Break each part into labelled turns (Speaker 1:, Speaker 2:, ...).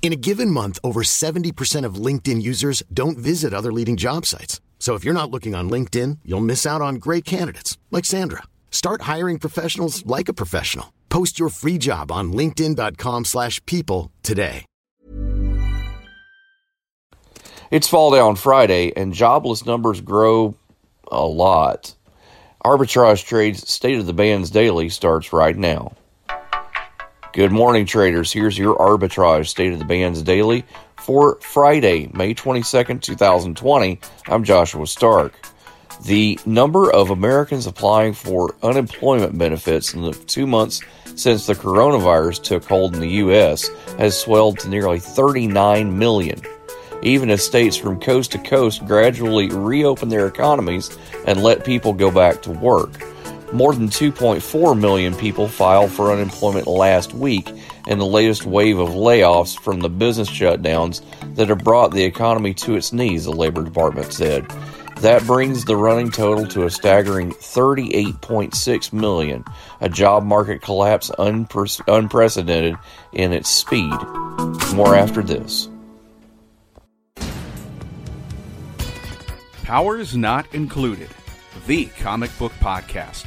Speaker 1: In a given month, over 70% of LinkedIn users don't visit other leading job sites. So if you're not looking on LinkedIn, you'll miss out on great candidates like Sandra. Start hiring professionals like a professional. Post your free job on linkedin.com/people today.
Speaker 2: It's Fall day on Friday, and jobless numbers grow a lot. Arbitrage Trade's State of the Bands Daily starts right now. Good morning, traders. Here's your Arbitrage State of the Bands Daily for Friday, May 22nd, 2020. I'm Joshua Stark. The number of Americans applying for unemployment benefits in the two months since the coronavirus took hold in the U.S. has swelled to nearly 39 million. Even as states from coast to coast gradually reopen their economies and let people go back to work. More than 2.4 million people filed for unemployment last week in the latest wave of layoffs from the business shutdowns that have brought the economy to its knees, the Labor Department said. That brings the running total to a staggering 38.6 million, a job market collapse unpre- unprecedented in its speed. More after this.
Speaker 3: Powers Not Included, the comic book podcast.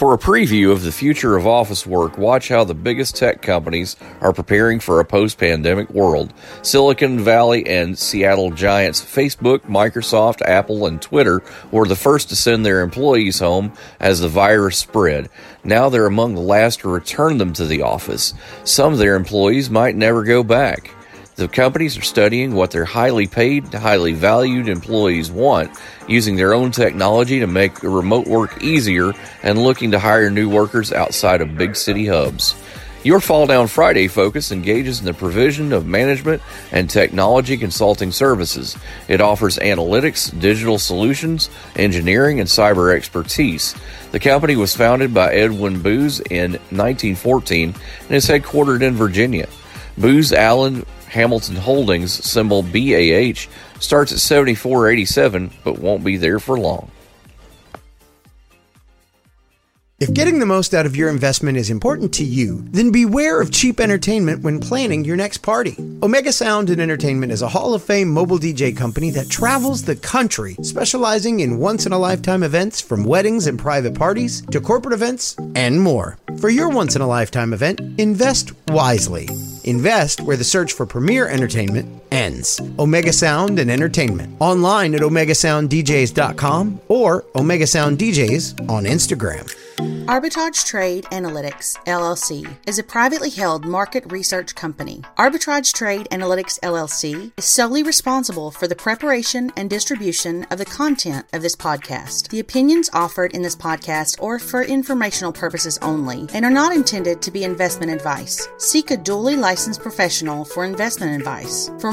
Speaker 2: For a preview of the future of office work, watch how the biggest tech companies are preparing for a post pandemic world. Silicon Valley and Seattle giants Facebook, Microsoft, Apple, and Twitter were the first to send their employees home as the virus spread. Now they're among the last to return them to the office. Some of their employees might never go back. The companies are studying what their highly paid, highly valued employees want, using their own technology to make remote work easier and looking to hire new workers outside of big city hubs. Your Fall Down Friday focus engages in the provision of management and technology consulting services. It offers analytics, digital solutions, engineering, and cyber expertise. The company was founded by Edwin Booz in 1914 and is headquartered in Virginia. Booz Allen Hamilton Holdings, symbol BAH, starts at 74.87 but won't be there for long.
Speaker 4: If getting the most out of your investment is important to you, then beware of cheap entertainment when planning your next party. Omega Sound and Entertainment is a Hall of Fame mobile DJ company that travels the country, specializing in once in a lifetime events from weddings and private parties to corporate events and more. For your once in a lifetime event, invest wisely. Invest where the search for premier entertainment ends. Omega Sound and Entertainment. Online at OmegaSoundDJs.com or Omega Sound DJs on Instagram.
Speaker 5: Arbitrage Trade Analytics LLC is a privately held market research company. Arbitrage Trade Analytics LLC is solely responsible for the preparation and distribution of the content of this podcast. The opinions offered in this podcast are for informational purposes only and are not intended to be investment advice. Seek a duly licensed professional for investment advice. For